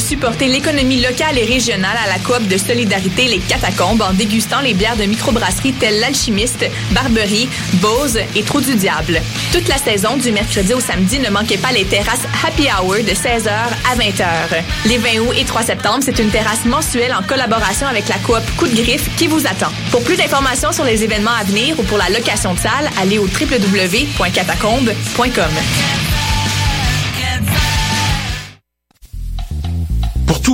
Supporter l'économie locale et régionale à la coop de solidarité Les Catacombes en dégustant les bières de microbrasserie telles l'Alchimiste, Barberie, Bose et Trou du Diable. Toute la saison, du mercredi au samedi, ne manquez pas les terrasses Happy Hour de 16h à 20h. Les 20 août et 3 septembre, c'est une terrasse mensuelle en collaboration avec la coop Coup de Griffe qui vous attend. Pour plus d'informations sur les événements à venir ou pour la location de salle, allez au www.catacombe.com.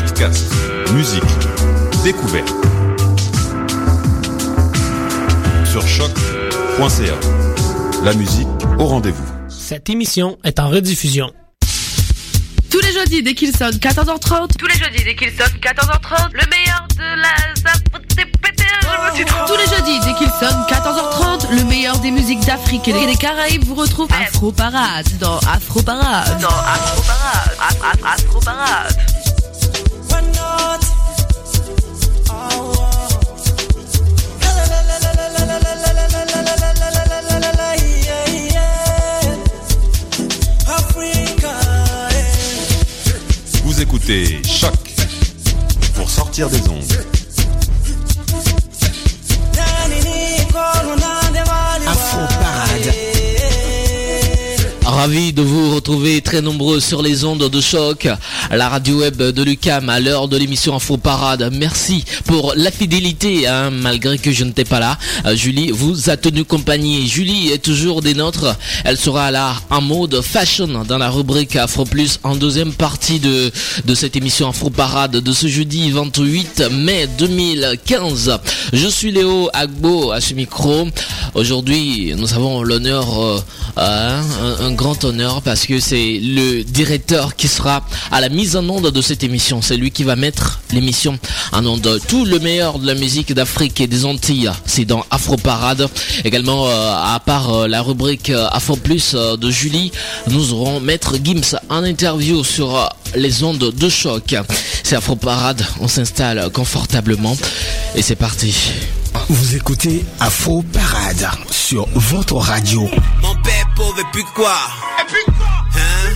Podcast, musique, découverte. Sur choc.ca. La musique au rendez-vous. Cette émission est en rediffusion. Tous les jeudis dès qu'il sonne 14h30. Tous les jeudis dès qu'il sonne 14h30. Le meilleur de la Tous les jeudis dès qu'il sonne 14h30. Le meilleur des musiques d'Afrique et des Caraïbes vous retrouve Afro Parade dans Afro Parade. Dans Afro Parade. Afro Parade. Écoutez Choc pour sortir des ondes. Ravi de vous retrouver très nombreux sur les ondes de choc, la radio web de Lucam à l'heure de l'émission Info Parade. Merci pour la fidélité, hein, malgré que je n'étais pas là. Euh, Julie vous a tenu compagnie. Julie est toujours des nôtres. Elle sera là en mode fashion dans la rubrique Afro Plus en deuxième partie de, cette émission Afro Parade de ce jeudi 28 mai 2015. Je suis Léo Agbo à ce micro. Aujourd'hui, nous avons l'honneur, euh, un grand honneur parce que c'est le directeur qui sera à la mise en onde de cette émission. C'est lui qui va mettre l'émission en onde. Tout le meilleur de la musique d'Afrique et des Antilles, c'est dans Afro Parade. Également, euh, à part euh, la rubrique euh, Afro Plus euh, de Julie, nous aurons Maître Gims en interview sur euh, les ondes de choc. C'est Afro Parade, on s'installe confortablement et c'est parti. Vous écoutez Afro Parade sur votre radio. Mon père pauvre et puis quoi Et puis quoi Hein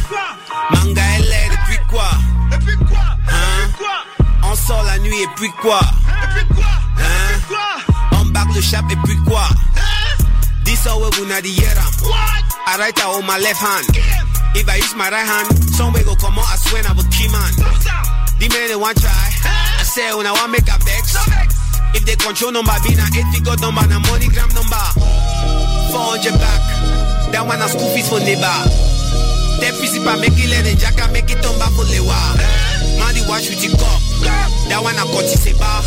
Manga et lait et eh, puis quoi Et eh, puis quoi On sort la nuit et puis quoi? Eh, et puis quoi Hein? On barre le chap et puis quoi? This how we gonna the year I write out on my left hand If I use my right hand Some way go come out I swear I will key man. The man they want try. I say oh, when I want make a vex. If they control number be na 8 figure number na MoneyGram number. 400 back That one a school for neighbor. Ten fisi pa make it let the jacka make it back for lewa. Man the wash with the cup That one a cut a bar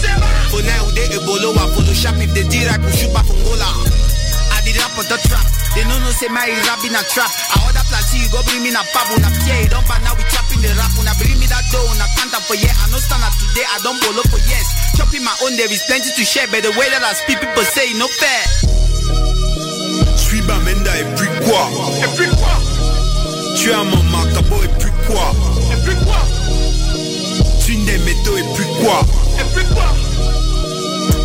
For now they ebolo wa follow sharp. If they did right we shoot back from Gola. I did rap on the trap. They no know say my rap in a trap. I order plenty you go bring me na pab Una fear it don't but now we trapping the rap. Una bring me that dough Una count up for yeah I no stand up today I don't bolo for yes. Chopping my own there is plenty to share. But the way that I speak people say no fair. Suis Bamenda et quoi Et puis quoi Tu as mon macabo et puis quoi Et puis quoi Tu n'es métaux et puis quoi Et puis quoi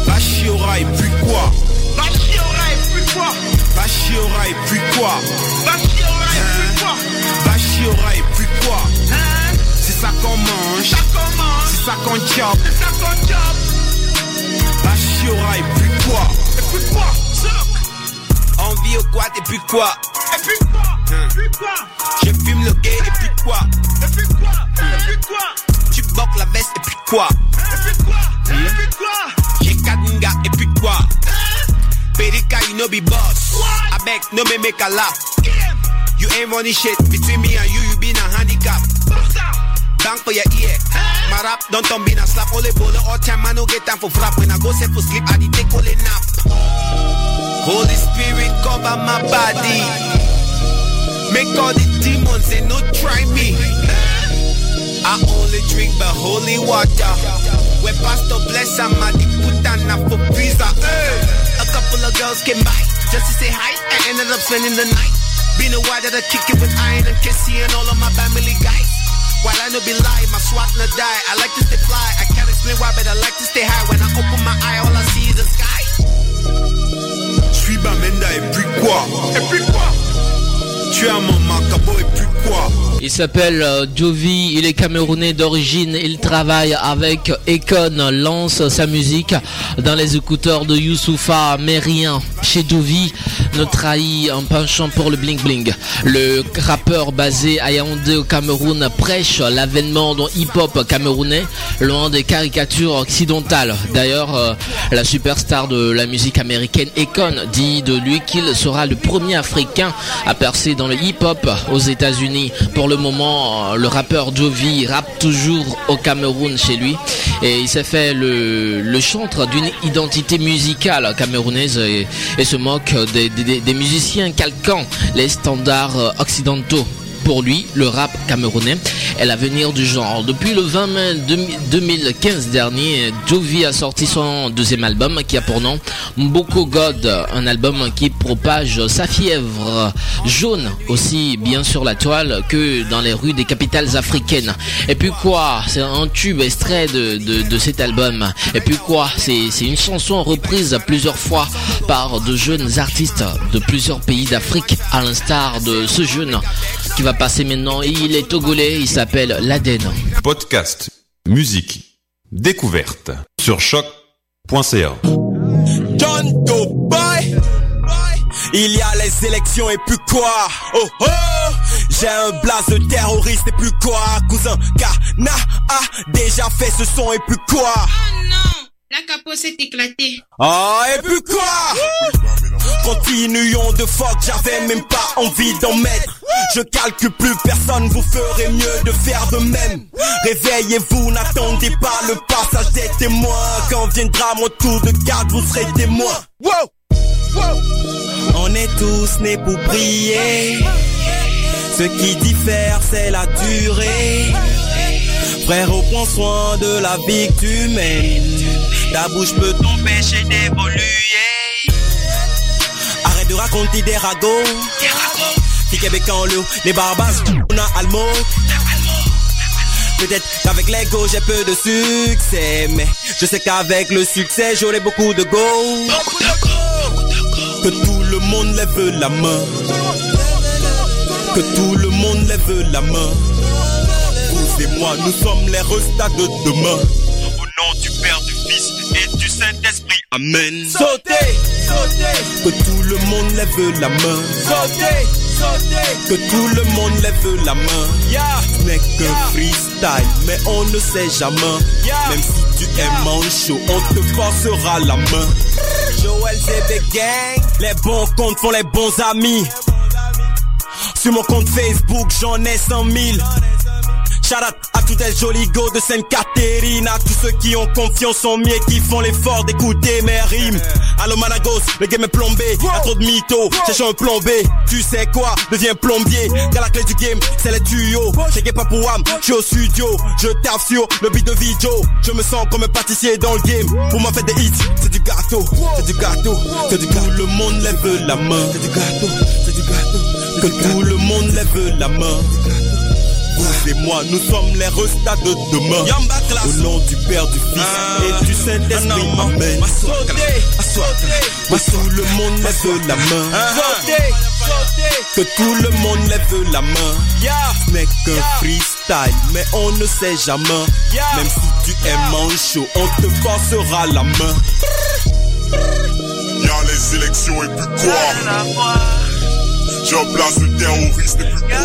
Bachiora et puis quoi Bachiora et puis quoi Bachiora et puis quoi Bachiora et puis quoi Bachiora et puis quoi C'est ça qu'on mange C'est ça qu'on chope C'est ça qu'on chope Bachiora et puis quoi Et puis quoi On vit au quad et puis quoi Et puis quoi Hein. Et puis quoi Je fume le gay et puis quoi Et puis quoi Et puis quoi Tu boques la veste et puis quoi Et puis quoi Et puis quoi J'ai quatre niggas et puis quoi Perika you no be boss. I beg no me make a laugh You ain't running shit. Between me and you you been a handicap. Bang for your ear. My rap don't turn be a slap. Only bolo all time I no get time for frap. When I go set for sleep I dey take only nap Holy Spirit cover my body Make all the demons say no try me. I only drink the holy water. Where Pastor bless I'm at the putana for pizza. A couple of girls came by just to say hi. I ended up spending the night. Been a while that I kick it with iron and Casey and all of my family guys. While I know be lie, my swat no die. I like to stay fly. I can't explain why, but I like to stay high. When I open my eye, all I see is the sky. Bamenda et puis quoi? Et puis quoi? Tu es un Macabo et puis Il s'appelle euh, Jovi, il est camerounais d'origine, il travaille avec Econ, lance sa musique dans les écouteurs de Youssoufa, mais rien chez Jovi ne trahit un penchant pour le bling bling. Le rappeur basé à Yaoundé au Cameroun prêche l'avènement d'un hip-hop camerounais loin des caricatures occidentales. D'ailleurs, euh, la superstar de la musique américaine Econ dit de lui qu'il sera le premier africain à percer dans le hip-hop aux États-Unis. Pour le moment, euh, le rappeur Jovi rappe toujours au Cameroun chez lui et il s'est fait le, chantre d'une identité musicale camerounaise et, se moque des musiciens calquant les standards euh, occidentaux. Pour lui, le rap camerounais est l'avenir du genre. Depuis le 20 mai 2015 dernier, Jovi a sorti son deuxième album qui a pour nom Mboko God, un album qui propage sa fièvre jaune aussi bien sur la toile que dans les rues des capitales africaines. Et puis quoi C'est un tube extrait de, cet album. Et puis quoi C'est c'est une chanson reprise plusieurs fois par de jeunes artistes de plusieurs pays d'Afrique, à l'instar de ce jeune qui va passer maintenant. Il est togolais, il s'appelle Laden. Podcast, musique, découverte sur choc.ca. John Doe Boy. Il y a les élections et plus quoi Oh oh J'ai un blaze de terroriste et plus quoi Cousin Kana a déjà fait ce son et plus quoi La capote s'est éclatée. Ah et puis quoi Continuons de fuck, j'avais même pas envie d'en mettre. Je calcule plus personne, vous ferez mieux de faire de même. Réveillez-vous, n'attendez pas le passage des témoins. Quand viendra mon tour de garde, vous serez témoin. Wow. On est tous nés pour briller. Ce qui diffère c'est la durée. Frérot, prends soin de la vie que tu mènes. Ta bouche peut t'empêcher d'évoluer Arrête de raconter des ragots. Qui Québec en l'eau, les barbas, on a Peut-être qu'avec l'ego j'ai peu de succès Mais je sais qu'avec le succès j'aurai beaucoup de go. Que tout le monde lève la main. Que tout le monde lève la main. Vous et moi nous sommes les restats de demain. Au nom du Père, du Fils Saint-Esprit. Amen. Sautez, sautez. Que tout le monde lève la main. Sautez, sautez. Que tout le monde lève la main. Ce n'est qu'un freestyle Mais on ne sait jamais. Même si tu es manchot On te forcera la main. Joël ZB Gang Les bons comptes font les bons amis. Sur mon compte Facebook j'en ai 100 000 Shout out à tous les jolis go de Sainte-Catherine. À tous ceux qui ont confiance en moi et qui font l'effort d'écouter mes rimes. Allo Managos, le game est plombé. Y'a trop de mythos, cherche un plombé Tu sais quoi, deviens plombier. Car la clé du game, c'est les tuyaux. J'ai pas pour Wam, je suis au studio. Je taffe sur le beat de vidéo Je me sens comme un pâtissier dans le game. Pour moi faire des hits, c'est du gâteau. C'est du gâteau, c'est du gâteau. Tout le monde lève la main. C'est du gâteau, c'est du gâteau Que tout le monde lève la main vous et moi, nous sommes les restats de demain. Au nom du Père, du Fils et du Saint-Esprit. Amen. Que tout le monde lève la main. Que tout le monde lève la main. Ce n'est qu'un freestyle, mais on ne sait jamais. Même si tu es manchot, on te forcera la main. Y'a les élections et puis quoi? Un place de terroriste et puis quoi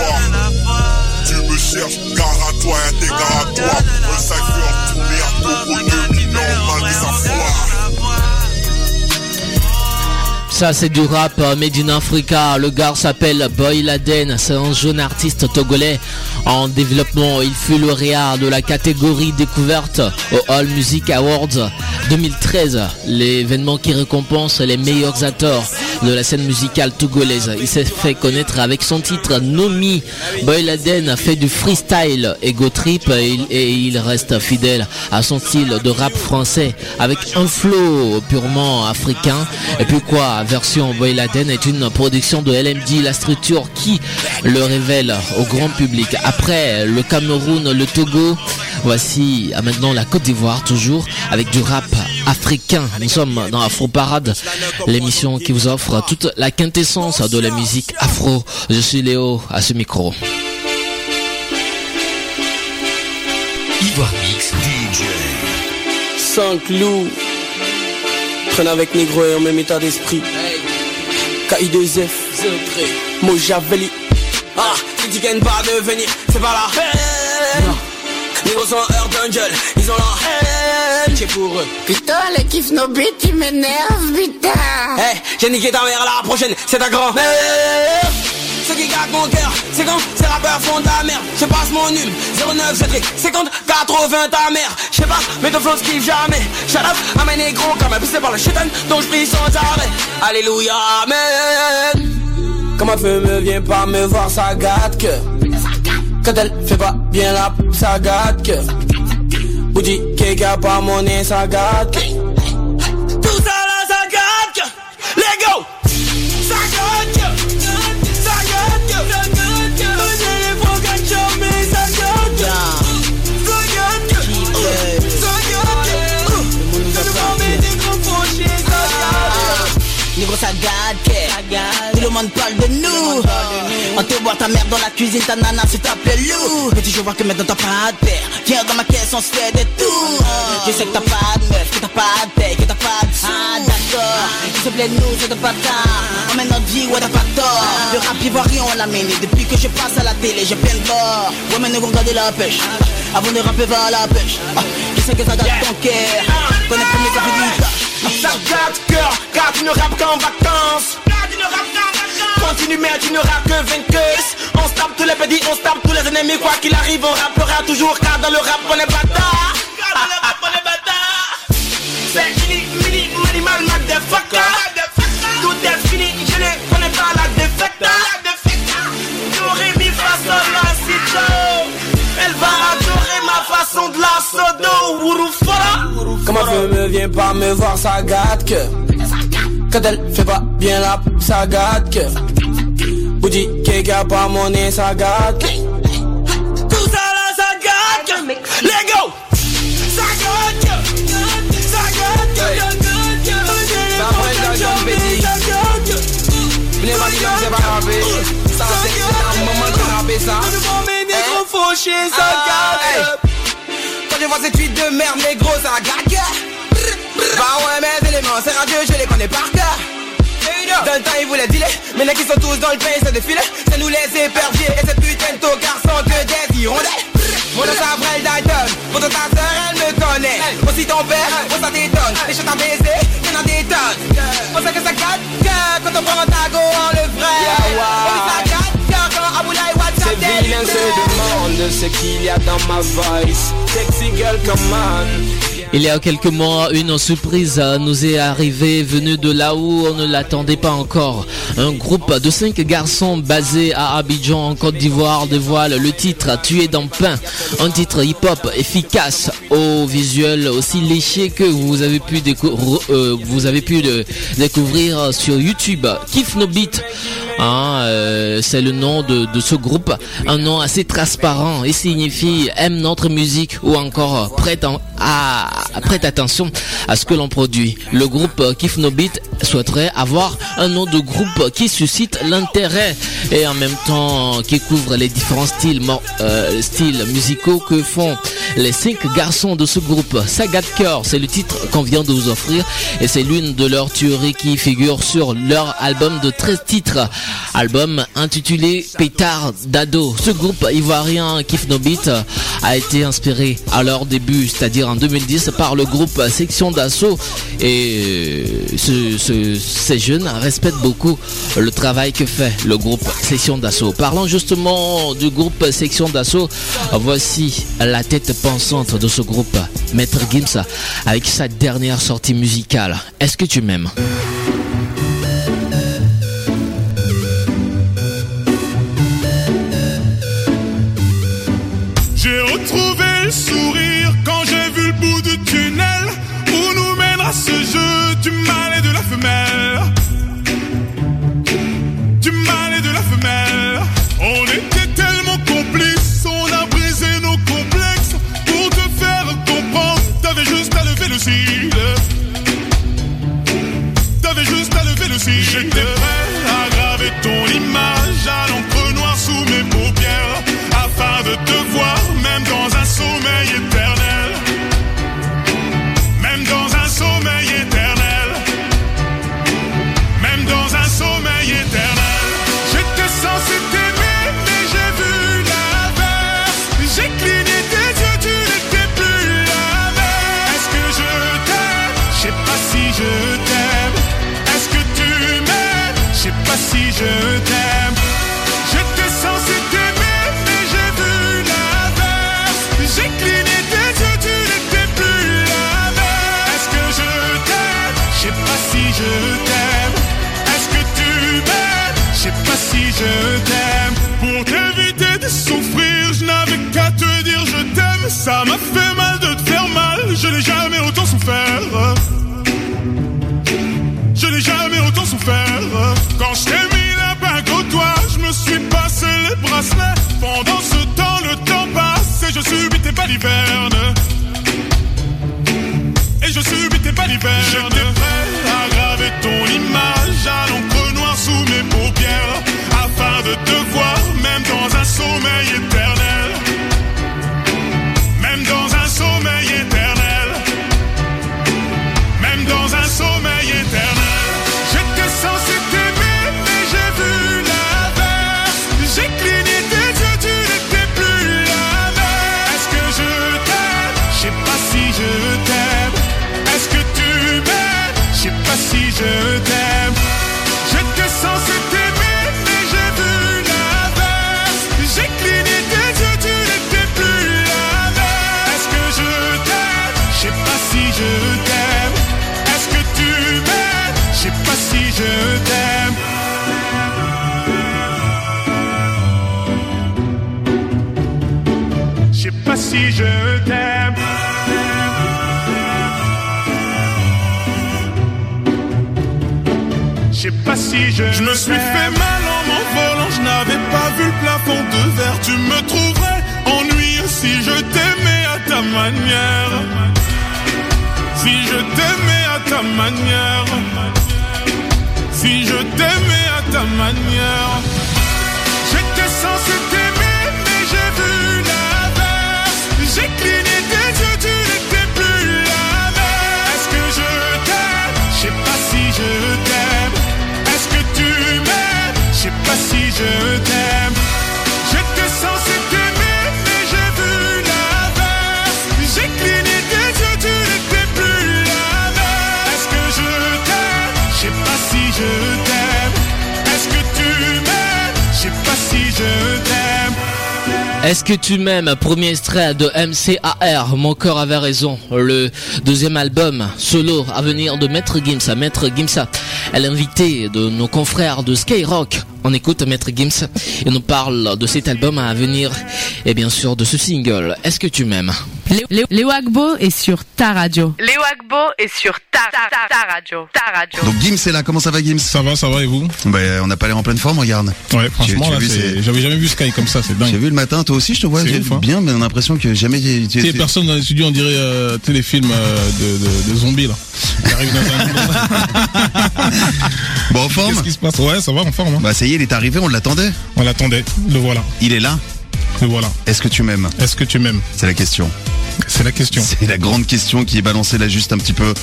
Tu me cherches, gare à toi, intégre à toi. Un cypher tourné à Togo, 2 millions malgré sa foi Ça c'est du rap euh, made in Africa. Le gars s'appelle Boy Laden. C'est un jeune artiste togolais en développement. Il fut lauréat de la catégorie découverte au All Music Awards 2013. L'événement qui récompense les meilleurs acteurs de la scène musicale togolaise. Il s'est fait connaître avec son titre Nomi. Boy Laden fait du freestyle ego trip et il, reste fidèle à son style de rap français avec un flow purement africain. Et puis quoi, version Boy Laden est une production de LMD, la structure qui le révèle au grand public. Après le Cameroun, le Togo, voici maintenant la Côte d'Ivoire toujours avec du rap africain. Nous sommes dans Afro Parade, l'émission qui vous offre toute la quintessence de la musique afro. Je suis Léo à ce micro. Ivoire Mix DJ. Cinq traînent avec Négro et en même état d'esprit. KI2F, Mojaveli. Ah, si tu gagnes pas de venir, c'est pas là. Négro sont Earth Angel, ils ont la haine, c'est pour eux. Putain, les kiffs no beat, ils m'énervent, putain. Eh, j'ai niqué ta mère la prochaine, c'est ta grand-mère. Qui garde mon cœur, c'est quand ces rappeurs font de la merde. Je passe mon nul, 09 7 50 80 ta mère. Je sais pas, mais ton flow kiffe jamais. Shut up, à mes négros, comme un par le chétan, dont je prie sans arrêt. Alléluia, amen. Quand ma feu me vient pas me voir, ça gâte que. Quand elle fait pas bien la ça gâte que. A pas mon nez, ça gâte. Monde parle de nous. On te boit ta mère dans la cuisine, ta nana se t'appelle loup. Petit, je vois que maintenant t'as pas de père. Viens dans ma caisse, on se fait des tours. Je sais que t'as pas de meuf, que t'as pas de paix, que t'as pas de sous. Ah, d'accord. S'il te plaît, nous, c'est de bâtard. On mène notre vie, ouais, t'as pas tort. Le rap ivoirien, on l'a mené. Depuis que je passe à la télé, j'ai plein de bord. Ouais, mais nous, regardez la pêche. Avant de rapper, va à la pêche. Ah, je sais que ça gâte ton cœur. Connais premier ça fait du Ça gâte cœur, car tu ne rappes qu'en vacances. Continue mais tu n'auras que vainqueuse. On se tape tous les petits, on se tape tous les ennemis. Quoi qu'il arrive on rappera toujours car dans le rap on est bâtard. Car dans le rap on est bâtard. C'est mini, mini, minimal, motherfucker Tout est fini, je ne connais pas la défaite. J'aurais mis façon la cito Elle va adorer ma façon de la sodo. Wurufara Comment feu me vient pas me voir ça gâte que. Quand elle fait pas bien la ça gâte que Bougie qui a pas mon nez ça gâte. Tout ça là ça gâte. Let go. Ça gâte. Ça gâte. Ça prend pas rappé. Ça c'est un ça négro fauché ça. Gâte je vois ces tweets de merde négro ça gâte. Bah ouais, mes éléments, c'est radieux, je les connais par cœur. Dans le temps, ils voulaient dealer, mais les qui sont tous dans le pays, ça défile. C'est nous les éperviers, et cette putain de garçon que des hirondelles. Mon nom Dalton, ta sœur elle me connaît. Aussi ton père, on ça t'étonne. Les choses à baiser, y'en a des tonnes. On sait que ça quand on prend un tago en le vrai. On ça ce qu'il y a dans ma voice. Sexy girl. Il y a quelques mois, une surprise nous est arrivée venue de là où on ne l'attendait pas encore. Un groupe de cinq garçons basés à Abidjan en Côte d'Ivoire dévoile le titre Tué dans pain. Un titre hip-hop efficace au visuel aussi léché que vous avez pu, euh, découvrir sur YouTube. Kiff No Beat. Hein, euh, c'est le nom de, ce groupe. Un nom assez transparent et signifie aime notre musique ou encore prête à prête attention à ce que l'on produit. Le groupe Kiff No Beat souhaiterait avoir un nom de groupe qui suscite l'intérêt et en même temps qui couvre les différents euh, styles musicaux que font les cinq garçons de ce groupe. Sagat Cœur, c'est le titre qu'on vient de vous offrir et c'est l'une de leurs tueries qui figure sur leur album de 13 titres. Album intitulé Pétard d'ado. Ce groupe ivoirien Kiff No Beat a été inspiré à leur début, c'est-à-dire en 2010 par le groupe Section d'Assaut et ce, ces jeunes respectent beaucoup le travail que fait le groupe Section d'Assaut. Parlons justement du groupe Section d'Assaut, voici la tête pensante de ce groupe, Maître Gims, avec sa dernière sortie musicale. Est-ce que tu m'aimes? je t'aime. Est-ce que tu m'aimes? Je sais pas si je t'aime. Pour t'éviter de souffrir, je n'avais qu'à te dire je t'aime. Ça m'a fait mal de te faire mal. Je n'ai jamais autant souffert. Je n'ai jamais autant souffert. Quand je t'ai mis la bague au doigt, je me suis passé les bracelets. Pendant ce temps, le temps passe et je subis tes balivernes. Je subis tes balivernes. J'étais prêt à graver ton image à l'encre noire sous mes paupières. Afin de te voir, même dans un sommeil éternel. Sais pas si je. Je me suis fait mal en m'envolant, je n'avais pas vu le plafond de verre. Tu me trouverais ennuyeux si je t'aimais à ta manière. Si je t'aimais à ta manière. Si je t'aimais à ta manière. Est-ce que tu m'aimes? Premier extrait de MCAR, Mon corps avait raison. Le deuxième album solo à venir de Maître Gims, Maître Gimsa. Est invitée de nos confrères de Skyrock. On écoute Maître Gims et nous parle de cet album à venir et bien sûr de ce single. Est-ce que tu m'aimes? Léo, Agbo est sur ta radio. Léo Agbo est sur ta, ta, ta, ta radio. Ta radio. Donc Gims est là, comment ça va Gims? Ça va, ça va et vous? Ben on n'a pas l'air en pleine forme, regarde. Ouais, franchement, j'avais jamais vu Sky comme ça, c'est dingue. J'ai vu le matin, toi aussi je te vois ouf, hein. bien, mais on a l'impression que jamais tu Tu sais, personne dans les studios, on dirait euh, téléfilm euh, de, de, de zombies là. Bon, en forme Qu'est-ce qui se passe? Ouais, ça va, en forme. hein. Bah ça y est, il est arrivé, on l'attendait. On l'attendait, le voilà. Il est là voilà. Est-ce que tu m'aimes Est-ce que tu m'aimes C'est la question. C'est la question. C'est la grande question qui est balancée là juste un petit peu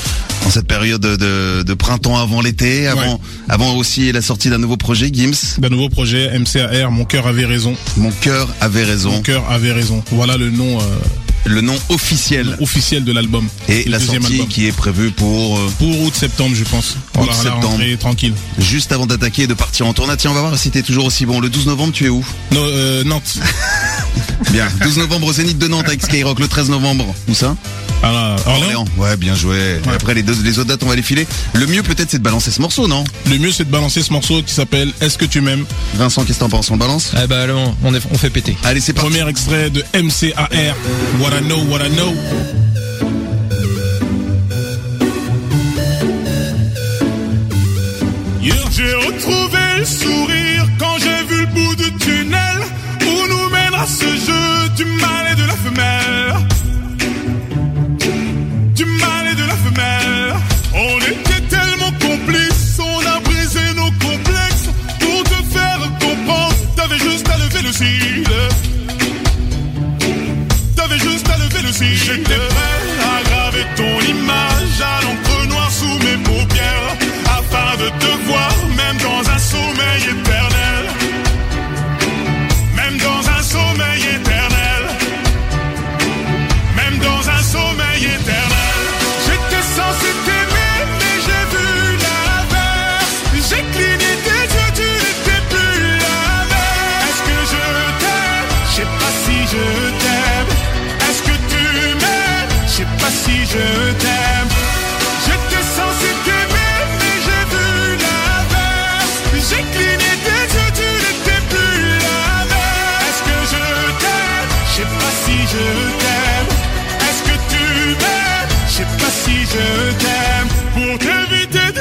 en cette période de, printemps avant l'été, avant, avant aussi la sortie d'un nouveau projet, Gims. D'un nouveau projet, MCAR, Mon cœur avait raison. Mon cœur avait raison. Mon cœur avait raison. Voilà le nom. euh, le nom officiel. officiel de l'album. Et la sortie album. qui est prévue pour euh, Pour août-septembre, je pense. Voilà, la septembre. rentrée tranquille. juste avant d'attaquer et de partir en tournée. Tiens, on va voir si t'es toujours aussi bon. Le 12 novembre, tu es où? Euh, Nantes. Bien. 12 novembre au Zénith de Nantes avec Skyrock. Le 13 novembre, où ça? Ah, Orléans. Ouais, bien joué. Après les, deux, les autres dates, on va les filer. Le mieux peut-être c'est de balancer ce morceau, non? Le mieux c'est de balancer ce morceau qui s'appelle Est-ce que tu m'aimes? Vincent, qu'est-ce que t'en penses? On le balance? Eh ben allons, on, est- on fait péter. Allez, c'est parti. Premier extrait de MCAR. What I know, what I know. J'ai retrouvé le sourire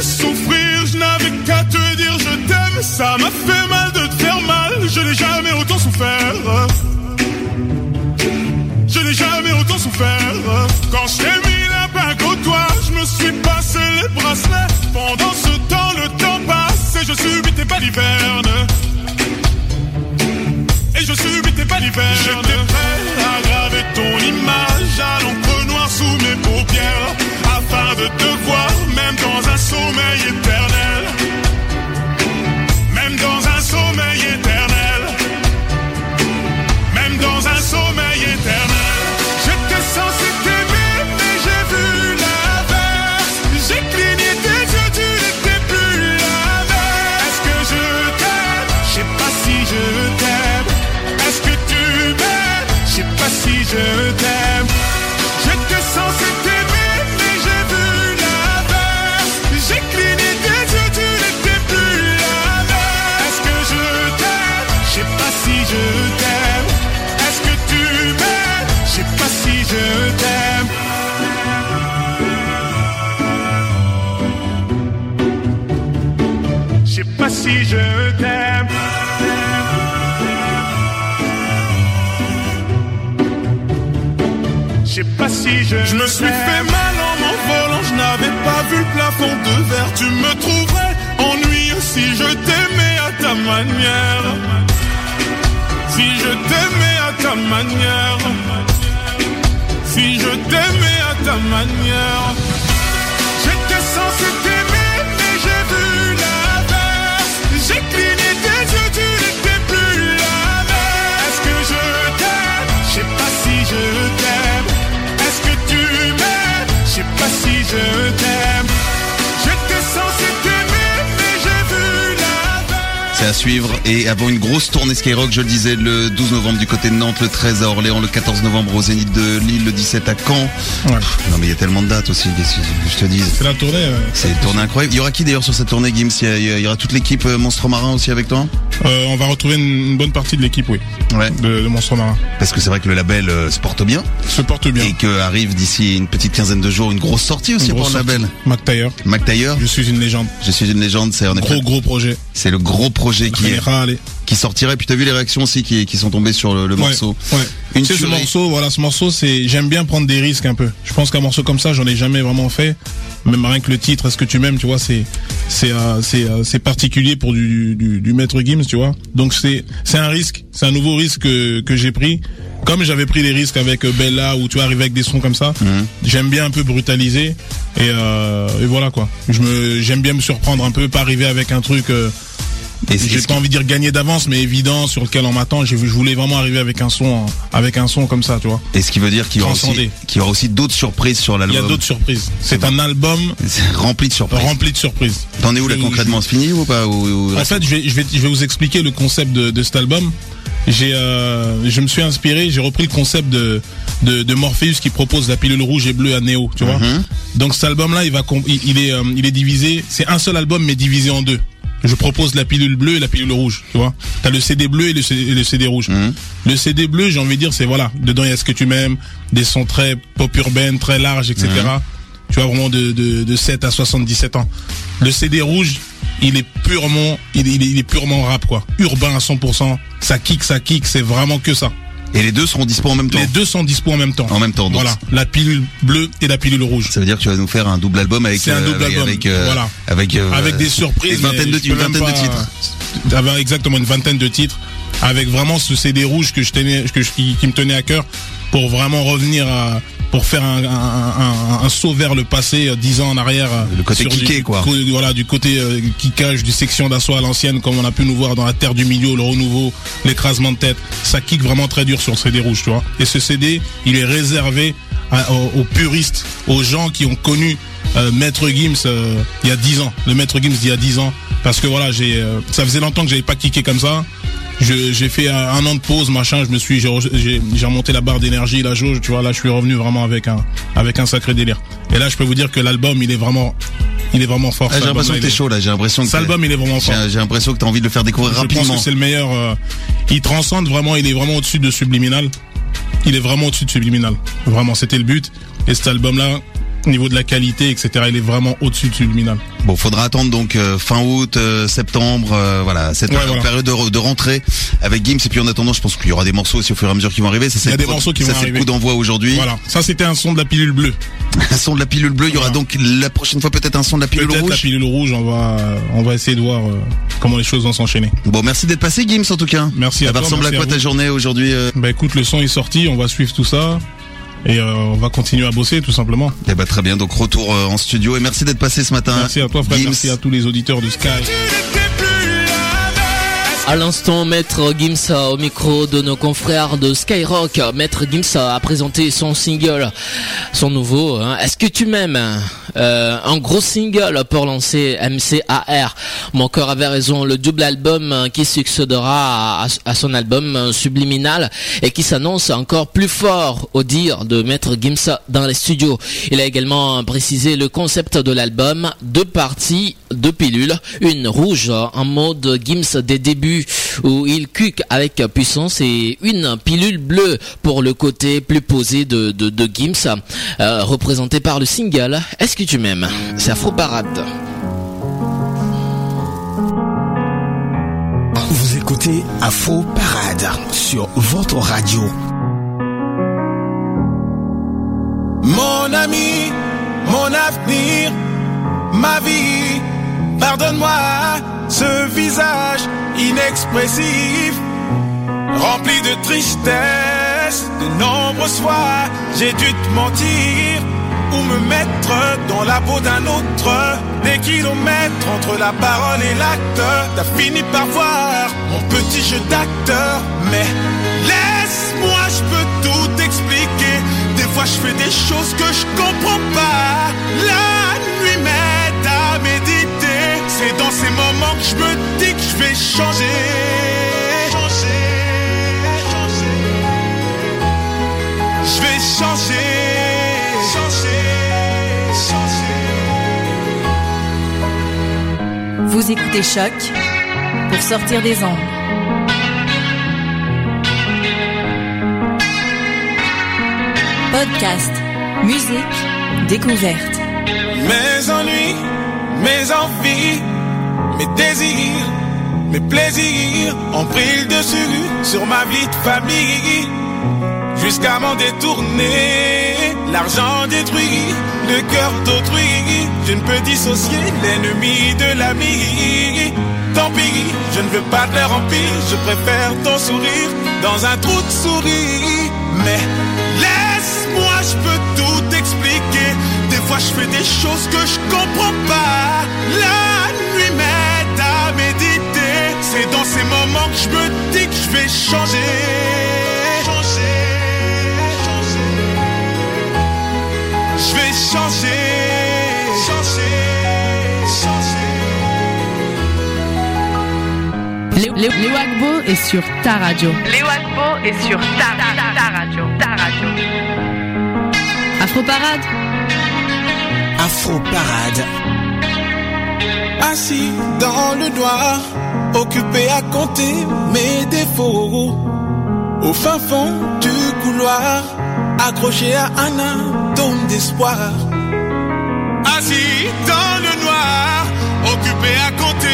souffrir, je n'avais qu'à te dire je t'aime. Ça m'a fait mal de te faire mal, je n'ai jamais autant souffert. Je n'ai jamais autant souffert. Quand je t'ai mis la bague au doigt, je me suis passé les bracelets. Pendant ce temps, le temps passe et je subis tes balivernes. Et je subis tes balivernes. J'étais prêt à graver ton image à l'encre noire sous mes paupières. Afin de te voir, dans un sommeil Je me suis fait mal en m'envolant, je n'avais pas vu le plafond de verre. Tu me trouverais ennuyeux si je t'aimais à ta manière. Si je t'aimais à ta manière. Si je t'aimais à ta manière. J'étais censé je t'aime. À suivre et avant une grosse tournée Skyrock, je le disais, le 12 novembre du côté de Nantes, le 13 à Orléans, le 14 novembre au Zénith de Lille, le 17 à Caen. Non mais il y a tellement de dates aussi, je te dis. C'est la tournée. euh, C'est une tournée incroyable. Il y aura qui d'ailleurs sur cette tournée, Gims? Il y, a- il y a- il y aura toute l'équipe euh, Monstre Marin aussi avec toi? Euh, on va retrouver une, une bonne partie de l'équipe, oui. Ouais. De, de Monstre Marin. Parce que c'est vrai que le label euh, se porte bien. Se porte bien. Et que arrive d'ici une petite quinzaine de jours une grosse sortie aussi Une pour grosse le label. sortie. Mac Taylor. Je suis une légende. Je suis une légende, c'est en effet. Gros gros projet. C'est le gros projet qui est, Râler. Qui sortirait. Puis t'as vu les réactions aussi qui, qui sont tombées sur le, morceau. Ouais. Une Tu sais, ce morceau, voilà, ce morceau, c'est, j'aime bien prendre des risques un peu. Je pense qu'un morceau comme ça, j'en ai jamais vraiment fait. Même rien que le titre, est-ce que tu m'aimes, tu vois, c'est, c'est, euh, c'est, euh, c'est particulier pour du, du, du maître Gims, tu vois. Donc c'est, c'est un risque, c'est un nouveau risque que, que j'ai pris. Comme j'avais pris des risques avec euh, Bella ou tu vois, arriver avec des sons comme ça, Mhm. j'aime bien un peu brutaliser et, euh, et voilà quoi. Je me, j'aime bien me surprendre un peu, pas arriver avec un truc. J'ai pas envie de dire gagner d'avance, mais évident sur lequel on m'attend. J'ai- Je voulais vraiment arriver avec un son, avec un son comme ça, tu vois. Et ce qui veut dire qu'il y aura aussi, aussi d'autres surprises sur Il y l'album. a d'autres surprises. C'est un album rempli de surprises. rempli de surprises. T'en es où là concrètement? C'est fini ou pas? Ou- ou- En fait, je vais, je vais, je vais vous expliquer le concept de, de cet album. J'ai, euh, je me suis inspiré, j'ai repris le concept de, de, de Morpheus qui propose la pilule rouge et bleue à Neo, tu vois. Mhm. Donc cet album-là, il va, il, il est, euh, il est divisé. C'est un seul album mais divisé en deux. Je propose la pilule bleue et la pilule rouge, tu vois. T'as le CD bleu et le CD, et le CD rouge. Mhm. Le CD bleu, j'ai envie de dire, c'est voilà, dedans il y a ce que tu m'aimes, des sons très pop urbaine, très larges, etc. Mhm. Tu vois vraiment de, de, de 7 à 77 ans. Le CD rouge, il est purement, il est, il est, il est purement rap quoi, urbain à 100%. Ça kick, ça kick, c'est vraiment que ça. Et les deux seront dispo en même temps. Les deux sont dispo en même temps. En même temps. donc Voilà, la pilule bleue et la pilule rouge. Ça veut dire que tu vas nous faire un double album avec C'est un euh, double avec, album, avec, euh, voilà. avec, euh, avec des surprises. Une vingtaine de, une vingtaine de titres. Avec exactement une vingtaine de titres, avec vraiment ce CD rouge que je tenais, que je- qui, qui me tenait à cœur, pour vraiment revenir à, pour faire un, un, un- un saut vers le passé, euh, dix ans en arrière. euh, Le côté kické, du, quoi. voilà, du côté euh, kickage, du section d'assaut à l'ancienne, comme on a pu nous voir dans la terre du milieu, le renouveau, l'écrasement de tête. Ça kick vraiment très dur sur le CD rouge, tu vois. Et ce CD, il est réservé à- aux, aux puristes, aux gens qui ont connu euh, Maître Gims euh, il y a 10 ans, le Maître Gims d'il y a 10 ans, parce que voilà, j'ai, euh, ça faisait longtemps que j'avais pas kické comme ça. J'ai fait un, an de pause, machin. Je me suis, j'ai re- j'ai j'ai remonté la barre d'énergie, la jauge. Tu vois, là, je suis revenu vraiment avec un, avec un sacré délire. Et là, je peux vous dire que l'album, il est vraiment, il est vraiment fort. Ah, j'ai l'impression que t'es chaud là. J'ai l'impression que Cet album, il est vraiment fort. j'ai l'impression que t'as envie de le faire découvrir Je pense rapidement. que c'est le meilleur. euh, il transcende vraiment. Il est vraiment au-dessus de Subliminal. Il est vraiment au-dessus de Subliminal. Vraiment, c'était le but. Et cet album-là, niveau de la qualité, etc. Il est vraiment au-dessus de Subliminal. Bon, faudra attendre donc euh, fin août, euh, septembre, euh, voilà, cette Ouais, voilà. période de, re- de rentrée avec Gims. Et puis en attendant, je pense qu'il y aura des morceaux aussi au fur et à mesure qui vont arriver. Ça, Il y c'est a des morceaux qui ça, vont c'est le arriver. coup d'envoi aujourd'hui. Voilà. Ça, c'était un son de la pilule bleue. Un son de la pilule bleue. Il y aura donc la prochaine fois peut-être un son de la pilule Peut-être la rouge. pilule rouge, on va, on va essayer de voir comment les choses vont s'enchaîner. Bon, merci d'être passé, Gims, en tout cas. Merci à Ça va toi, ressembler à quoi à ta journée aujourd'hui Bah écoute, le son est sorti, on va suivre tout ça. Et euh, on va continuer à bosser, tout simplement. Eh ben, très bien. Donc, retour euh, en studio. Et merci d'être passé ce matin. Merci à toi. Gims. Merci à tous les auditeurs de Sky. À l'instant, Maître Gims euh, au micro de nos confrères de Skyrock. Maître Gims a présenté son single, son nouveau. hein. Est-ce que tu m'aimes? Euh, Un gros single pour lancer MCAR. Mon cœur avait raison. Le double album qui succédera à, son album Subliminal et qui s'annonce encore plus fort au dire de Maître Gims dans les studios. Il a également précisé le concept de l'album. Deux parties, deux pilules. Une rouge en mode Gims des débuts où il cuque avec puissance et une pilule bleue pour le côté plus posé de, de, de Gims, euh, représenté par le single Est-ce que tu m'aimes? C'est Afro Parade. Vous écoutez Afro Parade sur votre radio. Mon ami, mon avenir, ma vie, pardonne-moi ce visage inexpressif, rempli de tristesse. De nombreuses fois, j'ai dû te mentir ou me mettre dans la peau d'un autre. Des kilomètres entre la parole et l'acte, t'as fini par voir mon petit jeu d'acteur. Mais laisse-moi, je peux tout expliquer. Des fois, je fais des choses que je comprends pas. La nuit m'aide je me dis que je vais changer. Changer, changer. Je vais changer. Changer, changer. Vous écoutez Choc pour sortir des ondes. Podcast, musique, découverte. Mes ennuis, mes envies, mes désirs, mes plaisirs ont pris le dessus sur ma vie de famille. Jusqu'à m'en détourner, l'argent détruit le cœur d'autrui. Je ne peux dissocier l'ennemi de l'ami. Tant pis, je ne veux pas de leur empire, je préfère ton sourire dans un trou de souris. Mais laisse-moi, je peux tout expliquer. Des fois, je fais des choses que je comprends pas. Léo, Léo- Léo Agbo est sur ta radio. Léo Agbo est sur ta, ta, ta radio. Ta radio. Afro Parade. Afro Parade. Assis dans le noir, occupé à compter mes défauts. Au fin fond du couloir, accroché à un atome d'espoir. Assis dans le noir, occupé à compter.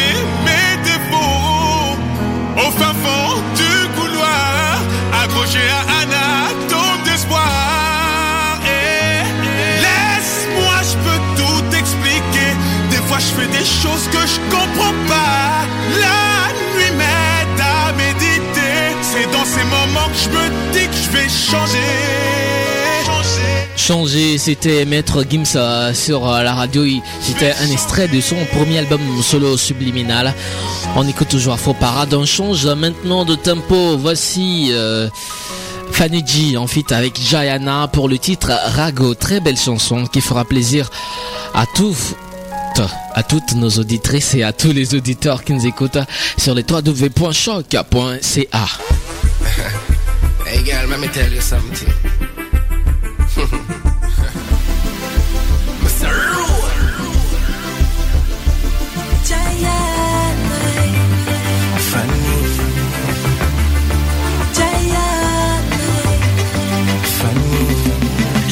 Au fin fond du couloir, accroché à un atome d'espoir. Et laisse-moi, je peux tout expliquer. Des fois, je fais des choses que je comprends pas. La nuit m'aide à méditer. C'est dans ces moments que je me dis que je vais changer. Changer. C'était Maître Gims sur euh, la radio. C'était un extrait de son premier album solo subliminal. On écoute toujours Afro Parade. On change maintenant de tempo. Voici euh, Fanny G en feat avec Jayana pour le titre Rago. Très belle chanson qui fera plaisir à tous à toutes nos auditrices et à tous les auditeurs qui nous écoutent sur les www.choc.ca. Hey girl, let me tell.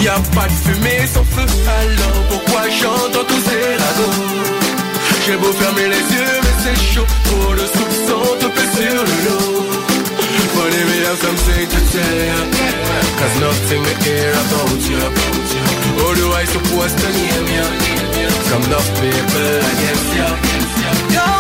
Y'a a pas de fumée sans feu. Alors pourquoi j'entends tous ces ragots? J'ai beau fermer les yeux mais c'est chaud. Pour le soupçon te fait sur le dos But if you have something to tell ya Cause nothing we hear about you do I suppose to name ya From enough people against ya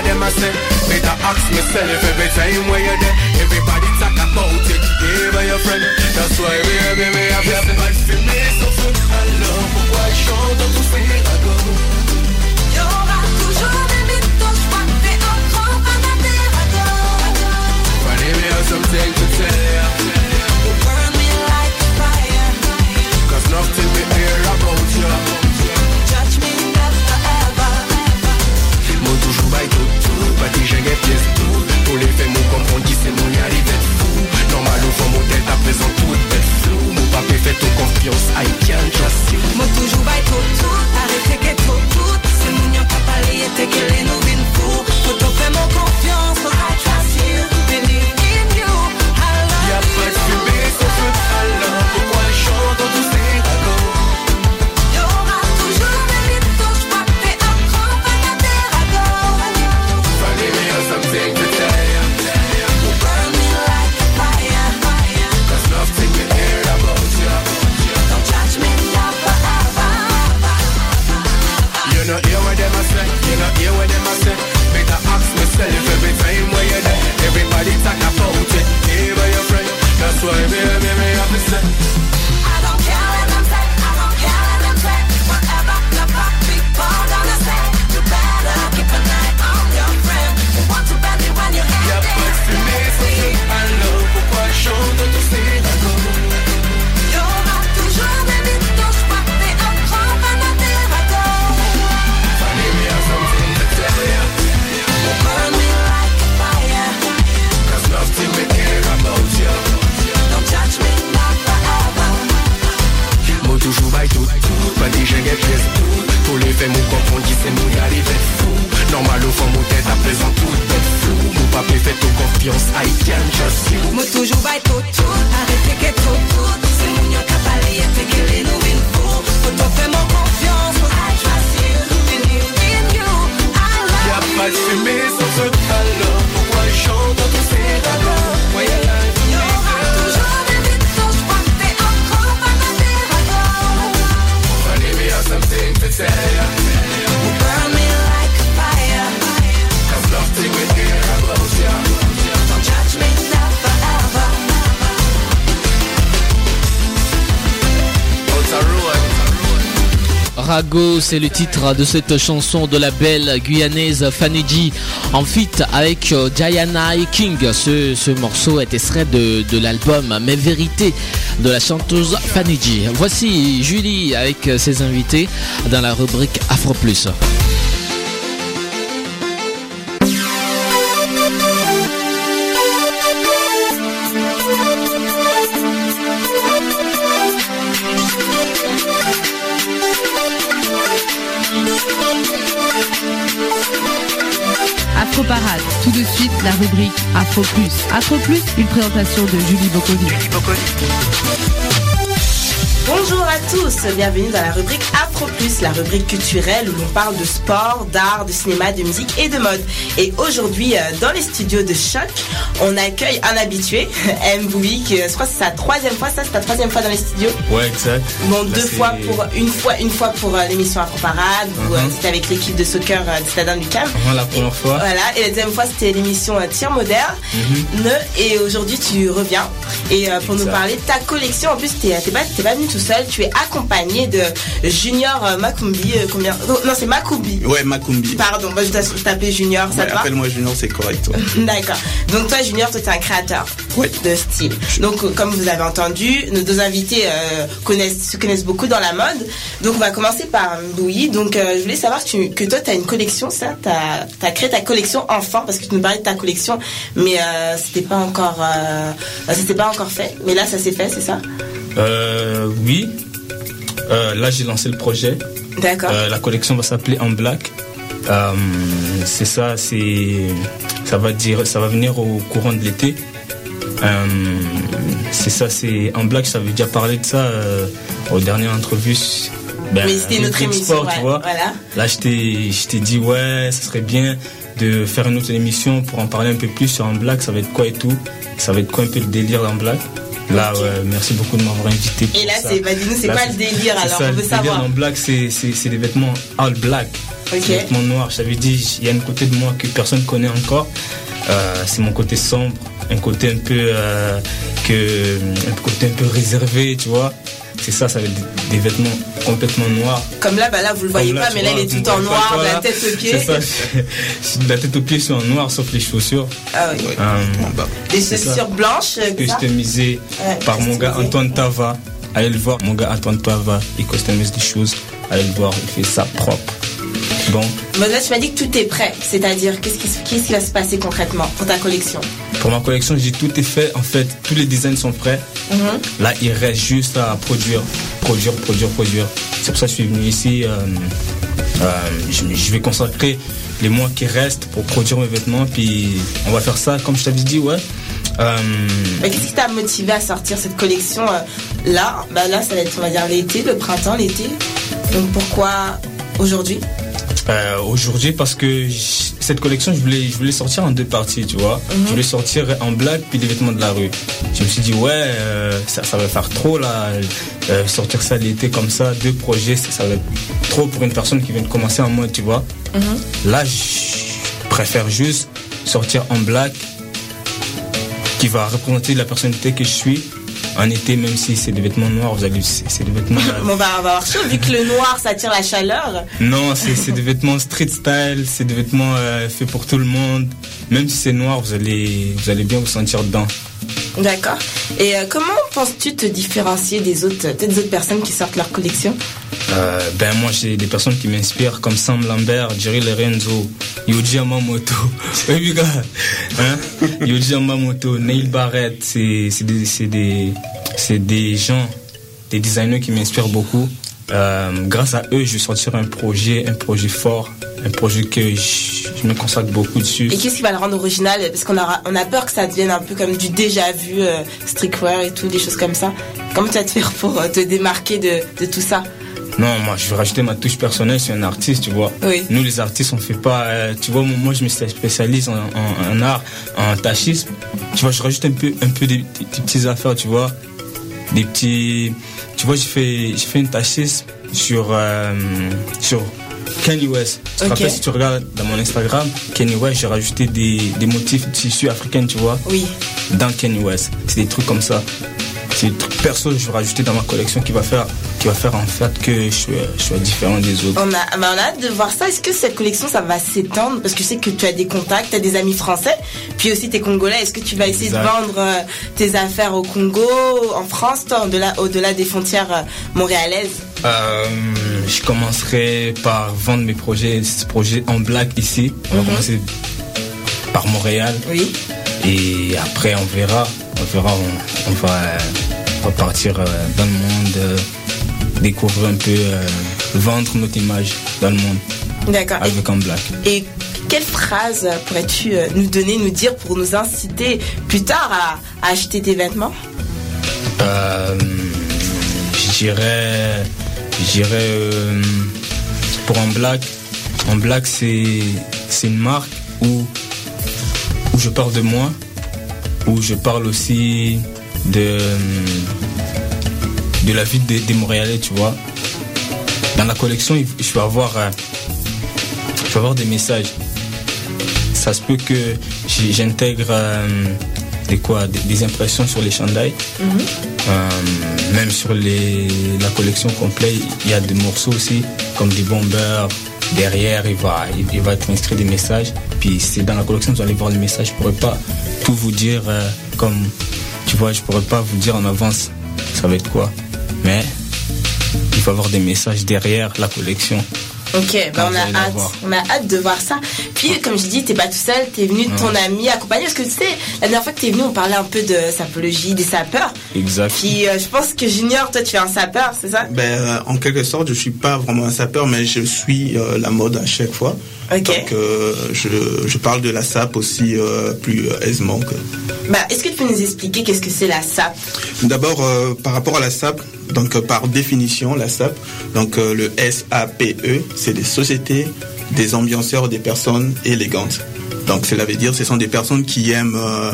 what them a say. Better ask myself every time where you're there. Everybody talk about it, even your friend. That's why we baby me have to say But for me so good, I love pourquoi je chante dans tous ces ragots Y'aura toujours des mythos, je crois que t'es un grand fanat des ragots. But if you have something to tell ya. You burn me like a fire. Cause nothing j'ai pièce tout qui c'est mon y arrivé fou Normal fond, mon tête à présent tout est flou Mon papier fait tout confiance, I can trust you Moi toujours bail tout tout, arrêtez que tout tout. C'est mon yon pas parler, et que les nous vin fou. I trust you. C'est le titre de cette chanson de la belle guyanaise Fanny G en feat avec euh, Diana King. Ce, ce morceau est extrait de, de l'album Mes Vérités de la chanteuse Fanny G. Voici Julie avec ses invités dans la rubrique Afro Plus. Parade, tout de suite la rubrique Afro Plus. Afro Plus, une présentation de Julie Bocconi. Bonjour à tous, bienvenue dans la rubrique Afro Plus, la rubrique culturelle où l'on parle de sport, d'art, de cinéma, de musique et de mode. Et aujourd'hui, euh, dans les studios de Choc, on accueille un habitué, M. Qui euh, je crois que c'est sa troisième fois, ça c'est ta troisième fois dans les studios Ouais, exact. Bon, Là, deux fois pour une fois, une fois pour euh, l'émission Afro Parade où Mhm. c'était avec l'équipe de soccer du Stade Lucam. Avant la première fois. Voilà, et la deuxième fois c'était l'émission Tir moderne. Mhm. Ne- Et aujourd'hui tu reviens et pour nous parler de ta collection. En plus t'es pas, t'es pas venu tout seul. Tu es accompagné de Junior euh, Makumbi. euh, combien Non, c'est Makumbi. Ouais, Macumbi. Pardon, moi je t'appeler Junior, ça Ouais, te va Appelle-moi Junior, c'est correct. D'accord. Donc toi, Junior, toi, tu es un créateur de style. Donc, euh, comme vous avez entendu, nos deux invités euh, connaissent, se connaissent beaucoup dans la mode. Donc, on va commencer par Louis. Donc, euh, je voulais savoir tu- que toi, tu as une collection, ça? Tu as, créé ta collection enfant, parce que tu nous parlais de ta collection, mais c'était pas encore c'était pas encore fait. Mais là, ça s'est fait, c'est ça? Euh, oui. Euh, là, j'ai lancé le projet. D'accord. Euh, la collection va s'appeler En Black. Euh, c'est ça, c'est ça va dire, ça va venir au courant de l'été. C'est ça, c'est En Black. J'avais déjà parlé de ça aux dernières entrevues. Ben, Oui, c'était notre émission, Sport, ouais, tu vois. voilà. Là, je t'ai dit, ouais, ça serait bien de faire une autre émission pour en parler un peu plus sur En Black. Ça va être quoi et tout. Ça va être quoi un peu le délire d'En Black. Là, ouais, merci beaucoup de m'avoir invité. Et là, c'est- bah, dis-nous, c'est quoi le délire, alors, ça, on veut délire savoir. En black, c'est des vêtements all black. Ok. Des vêtements noirs. J'avais dit, il y a un côté de moi que personne connaît encore. Euh, c'est mon côté sombre, un côté un peu euh, que un côté un peu réservé, tu vois. C'est ça, ça va être des, des vêtements complètement noirs. Comme là, bah là, vous le voyez là, pas, mais là, vois, il est tout en noir, de la tête aux pieds. C'est ça. de la tête aux pieds sont en noir, sauf les chaussures. Ah oui. Euh, Des c'est ça. chaussures blanches, euh, que ça customisé Ouais, par mon gars. Antoine Tava. Allez le voir, mon gars Antoine Tava, il customise des choses. Allez le voir, il fait ça propre. Bon, Mais là, tu m'as dit que tout est prêt. C'est-à-dire, qu'est-ce qui, qu'est-ce qui va se passer concrètement pour ta collection? Pour ma collection, j'ai tout est fait. En fait, tous les designs sont prêts. Mhm. Là, il reste juste à produire, produire, produire, produire. C'est pour ça que je suis venu ici. euh, euh, je, je vais consacrer les mois qui restent pour produire mes vêtements. Puis on va faire ça, comme je t'avais dit, ouais. Euh, Mais Qu'est-ce qui t'a motivé à sortir cette collection euh, là? Bah Là, ça va être, on va dire, l'été, le printemps, l'été. Donc, pourquoi aujourd'hui? Euh, Aujourd'hui, parce que cette collection, je voulais, je voulais sortir en deux parties, tu vois. Mhm. Je voulais sortir en black puis des vêtements de la rue. Je me suis dit, ouais, euh, ça, ça va faire trop là. euh, sortir ça l'été comme ça, deux projets, ça, ça va être trop pour une personne qui vient de commencer en mode, tu vois. Là, je préfère juste sortir en black qui va représenter la personnalité que je suis. En été, même si c'est des vêtements noirs, vous allez, c'est des vêtements. Bon, bah, on va avoir chaud, vu que le noir, ça attire la chaleur. non, c'est des vêtements street style, c'est des vêtements euh, faits pour tout le monde. Même si c'est noir, vous allez, vous allez bien vous sentir dedans. D'accord. Et euh, comment penses-tu te différencier des autres, des autres personnes qui sortent leur collection? Euh, ben moi j'ai des personnes qui m'inspirent comme Sam Lambert, Jerry Lorenzo, Yoji Yamamoto. Hein? Yoji Yamamoto, Neil Barrett, c'est des des des gens, des designers qui m'inspirent beaucoup. Euh, grâce à eux, je vais sortir un projet, un projet fort, un projet que je, me consacre beaucoup dessus. Et qu'est-ce qui va le rendre original? Parce qu'on aura, on a peur que ça devienne un peu comme du déjà vu, euh, streetwear et tout, des choses comme ça. Comment tu vas te faire pour euh, te démarquer de, de tout ça? Non, moi je vais rajouter ma touche personnelle, je suis un artiste, tu vois. Oui. Nous les artistes, on fait pas. euh, tu vois, moi, je me spécialise en, en- en art, en tachisme. Tu vois, je rajoute un peu, un peu des, des- des petites affaires, tu vois. Des petits. Tu vois, j'ai fait, j'ai fait une tachisme sur, euh, sur Kanye West. Tu te Ok. rappelles si tu regardes dans mon Instagram, Kanye West, j'ai rajouté des, des motifs de tissu africain, tu vois. Oui. Dans Kanye West. C'est des trucs comme ça. C'est des trucs perso que je vais rajouter dans ma collection qui va faire, qui va faire en fait que je sois, je sois différent des autres. On a, bah, on a hâte de voir ça. Est-ce que cette collection, ça va s'étendre? Parce que je sais que tu as des contacts, tu as des amis français, puis aussi t'es congolais. Est-ce que tu vas essayer Exact. de vendre euh, tes affaires au Congo, en France, toi, au-delà, au-delà des frontières euh, montréalaises? Euh, je commencerai par vendre mes projets, projets en black ici. On va Mhm. commencer par Montréal. Oui. Et après, on verra. On verra, on, on va, euh, on va partir euh, dans le monde, euh, découvrir un peu, euh, vendre notre image dans le monde D'accord. Et, avec en black. et quelle phrase pourrais-tu nous donner, nous dire pour nous inciter plus tard à, à acheter tes vêtements? Euh, je dirais, je dirais euh, pour en black, en black c'est une marque où je parle de moi, où je parle aussi de de la vie des, des Montréalais, tu vois. Dans la collection, je vais avoir euh, je vais avoir des messages. Ça se peut que j'intègre euh, des quoi, des, des impressions sur les chandails. Mhm. Euh, même sur les, la collection complète, il y a des morceaux aussi, comme des bombers. Derrière, il va, il, va des messages. Puis c'est dans la collection, vous allez voir les messages. Je pourrais pas tout vous dire euh, comme, tu vois, je pourrais pas vous dire en avance ça va être quoi. Mais il faut avoir des messages derrière la collection. Ok, bah Quand on a hâte, on a hâte de voir ça. Puis comme je dis, t'es pas tout seul, t'es venu de ton ami accompagné parce que tu sais, la dernière fois que t'es venu, on parlait un peu de sapologie, des sapeurs. Exact. Puis euh, je pense que Junior, toi tu es un sapeur, c'est ça? Ben, euh, en quelque sorte, je suis pas vraiment un sapeur, mais je suis euh, la mode à chaque fois. Donc, euh, je, je parle de la SAP aussi euh, plus aisément. que- Bah, est-ce que tu peux nous expliquer qu'est-ce que c'est la SAP D'abord, euh, par rapport à la SAP, donc euh, par définition, la SAP, donc euh, le SAPE, c'est des sociétés, des ambianceurs, des personnes élégantes. Donc cela veut dire ce sont des personnes qui aiment euh,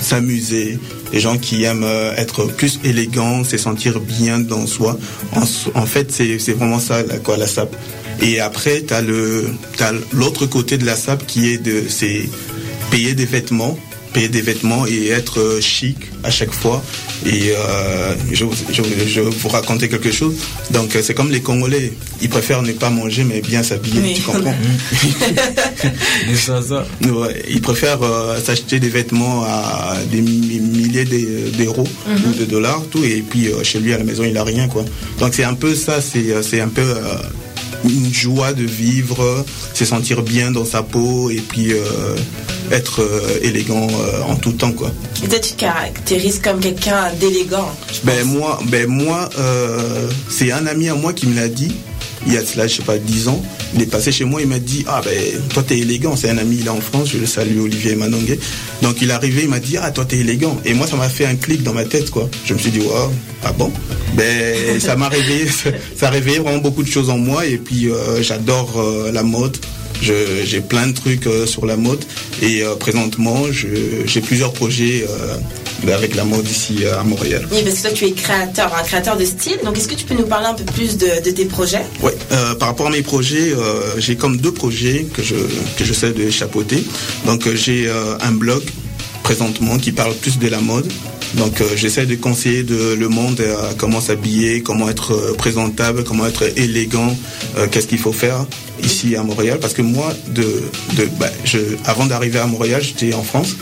s'amuser, des gens qui aiment être plus élégants, se sentir bien dans soi. En, fait, c'est vraiment ça la, quoi, la SAP. Et après, tu as l'autre côté de la SAP qui est de payer des vêtements payer des vêtements et être chic à chaque fois. Et euh, je, je, je vais vous raconter quelque chose. Donc euh, c'est comme les Congolais, ils préfèrent ne pas manger mais bien s'habiller, Oui. tu comprends? Ouais, Ils préfèrent euh, s'acheter des vêtements à des mi- milliers d'e- d'euros Mhm. ou de dollars, tout, et puis euh, chez lui à la maison il a rien quoi. Donc c'est un peu ça, c'est c'est un peu euh, une joie de vivre, se sentir bien dans sa peau et puis euh, être euh, élégant euh, en tout temps quoi. Et toi tu te caractérises comme quelqu'un d'élégant. Ben moi, ben moi, c'est un ami à moi qui me l'a dit. Il y a cela, je sais pas, 10 ans. Il est passé chez moi, il m'a dit, ah ben, toi t'es élégant. C'est un ami, il est en France, je le salue, Olivier Manongue. Donc il est arrivé, il m'a dit, ah toi t'es élégant. Et moi, ça m'a fait un clic dans ma tête, quoi. Je me suis dit, waouh, ah bon? Ben, ça m'a réveillé, ça a réveillé vraiment beaucoup de choses en moi. Et puis, euh, j'adore euh, la mode. J'ai plein de trucs euh, sur la mode. Et présentement, j'ai plusieurs projets avec la mode ici euh, à Montréal. Oui, parce que toi tu es créateur, un créateur de style. Donc est-ce que tu peux nous parler un peu plus de, de tes projets? Ouais, euh, par rapport à mes projets, euh, j'ai comme deux projets que je que j'essaie de chapeauter. Donc j'ai euh, un blog présentement qui parle plus de la mode. Donc euh, j'essaie de conseiller de, le monde à comment s'habiller, comment être présentable, comment être élégant, euh, qu'est-ce qu'il faut faire ici à Montréal. Parce que moi, de, de bah, je, avant d'arriver à Montréal, j'étais en France.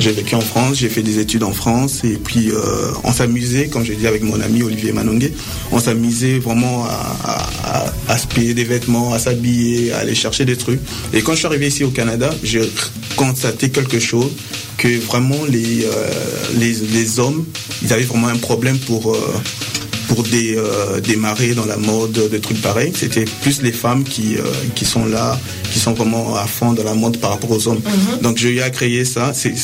J'ai vécu en France, j'ai fait des études en France et puis euh, on s'amusait, comme j'ai dit avec mon ami Olivier Manongue, on s'amusait vraiment à, à- à- se payer des vêtements, à s'habiller, à aller chercher des trucs. Et quand je suis arrivé ici au Canada, j'ai constaté quelque chose que vraiment les, euh, les, les hommes, ils avaient vraiment un problème pour... euh, pour des, euh, démarrer dans la mode, des trucs pareils. C'était plus les femmes qui, euh, qui sont là, qui sont vraiment à fond dans la mode par rapport aux hommes. Mhm. Donc j'ai eu à créer ça, c'est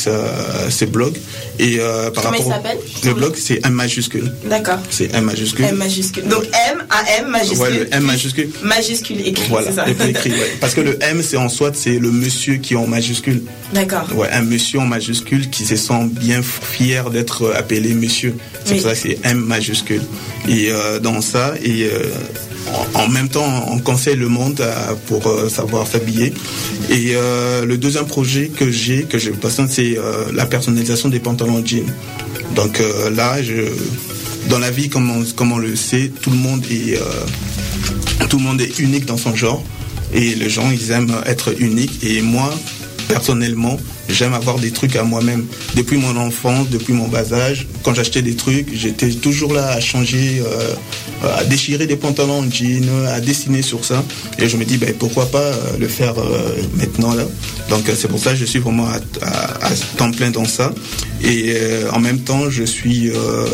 ces blogs. Et euh, par Comment il rapport s'appelle? le blog, c'est M majuscule. D'accord. C'est M majuscule. M majuscule. Donc M, A, M majuscule. Ouais, le M majuscule. Majuscule écrit, Voilà, ça écrit, ouais. Parce que le M, c'est en soi, c'est le monsieur qui est en majuscule. D'accord. Ouais, un monsieur en majuscule qui se sent bien fier d'être appelé monsieur. C'est Oui. pour ça que c'est M majuscule. Et euh, dans ça, et euh, en, même temps, on conseille le monde à- pour euh, savoir s'habiller. Et euh, le deuxième projet que j'ai, que je passe, c'est euh, la personnalisation des pantalons jeans. Donc euh, là, je, dans la vie, comme on, le sait, tout le monde est euh, tout le monde est unique dans son genre et les gens ils aiment être uniques et moi personnellement j'aime avoir des trucs à moi-même. Depuis mon enfance depuis mon bas âge quand j'achetais des trucs j'étais toujours là à changer euh, à déchirer des pantalons en jean à dessiner sur ça. Et je me dis ben pourquoi pas euh, le faire euh, maintenant là. Donc c'est pour ça que je suis vraiment à, à- à temps plein dans ça. Et euh, en même temps je suis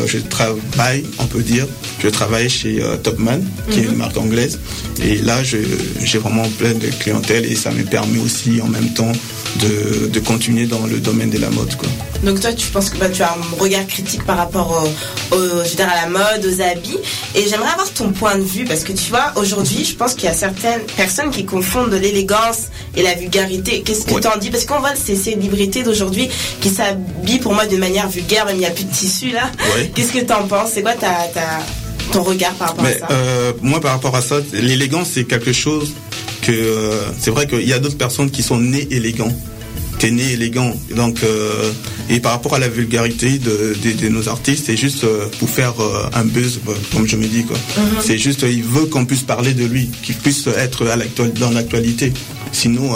je travaille on peut dire. Je travaille chez Topman qui est une Mhm. marque anglaise. Et là j'ai vraiment plein de clientèle et ça me permet aussi en même temps de, de continuer dans le domaine de la mode quoi. Donc toi, tu penses que bah, tu as un regard critique par rapport au, au- je veux dire, à la mode, aux habits. Et j'aimerais avoir ton point de vue parce que tu vois, aujourd'hui, je pense qu'il y a certaines personnes qui confondent l'élégance et la vulgarité. Qu'est-ce que Ouais. tu en dis? Parce qu'on voit ces célébrités d'aujourd'hui qui s'habillent pour moi de manière vulgaire, même il n'y a plus de tissu là. Ouais. Qu'est-ce que tu en penses? C'est quoi ta, ta- ton regard par rapport Mais à ça? euh, moi, par rapport à ça, l'élégance, c'est quelque chose que euh, c'est vrai qu'il y a d'autres personnes qui sont nées élégants. T'es né élégant, donc euh, Et par rapport à la vulgarité de, de- de nos artistes, c'est juste euh, pour faire euh, un buzz, comme je me dis quoi. Mhm. C'est juste, il veut qu'on puisse parler de lui, qu'il puisse être à dans l'actualité. Sinon,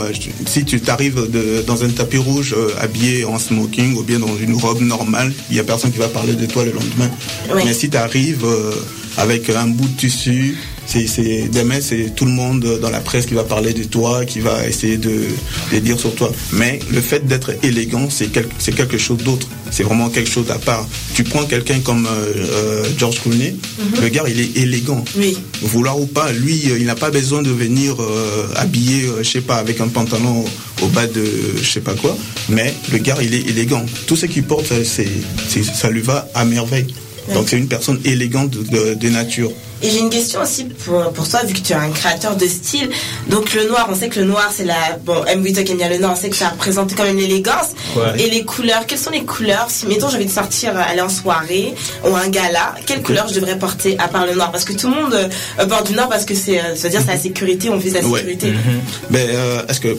si tu t'arrives dans un tapis rouge habillé en smoking ou bien dans une robe normale, il y a personne qui va parler de toi le lendemain. Oui. Mais si tu arrives avec un bout de tissu, c'est, demain c'est tout le monde dans la presse qui va parler de toi, qui va essayer de, de dire sur toi. Mais le fait d'être élégant, c'est, quel- c'est quelque chose d'autre. C'est vraiment quelque chose à part. Tu prends quelqu'un comme euh, euh, George Clooney, Mhm. le gars il est élégant. Oui. Vouloir ou pas, lui euh, il n'a pas besoin de venir euh, habillé, euh, je sais pas, avec un pantalon au, bas de je sais pas quoi. Mais le gars il est élégant. Tout ce qu'il porte, c'est- ça lui va à merveille. Donc c'est une personne élégante de, nature. Et j'ai une question aussi pour, pour toi, vu que tu es un créateur de style. Donc le noir, on sait que le noir, c'est la... Bon, M. Wittok aime bien le noir, on sait que ça représente quand même l'élégance. Ouais. Et les couleurs, quelles sont les couleurs? Si, mettons, j'ai envie de sortir, euh, aller en soirée ou un gala, quelles couleurs je devrais porter à part le noir? Parce que tout le monde euh, porte du noir parce que c'est, euh, ça veut dire c'est la sécurité, on vise la Ouais. sécurité. Ben, euh, est-ce que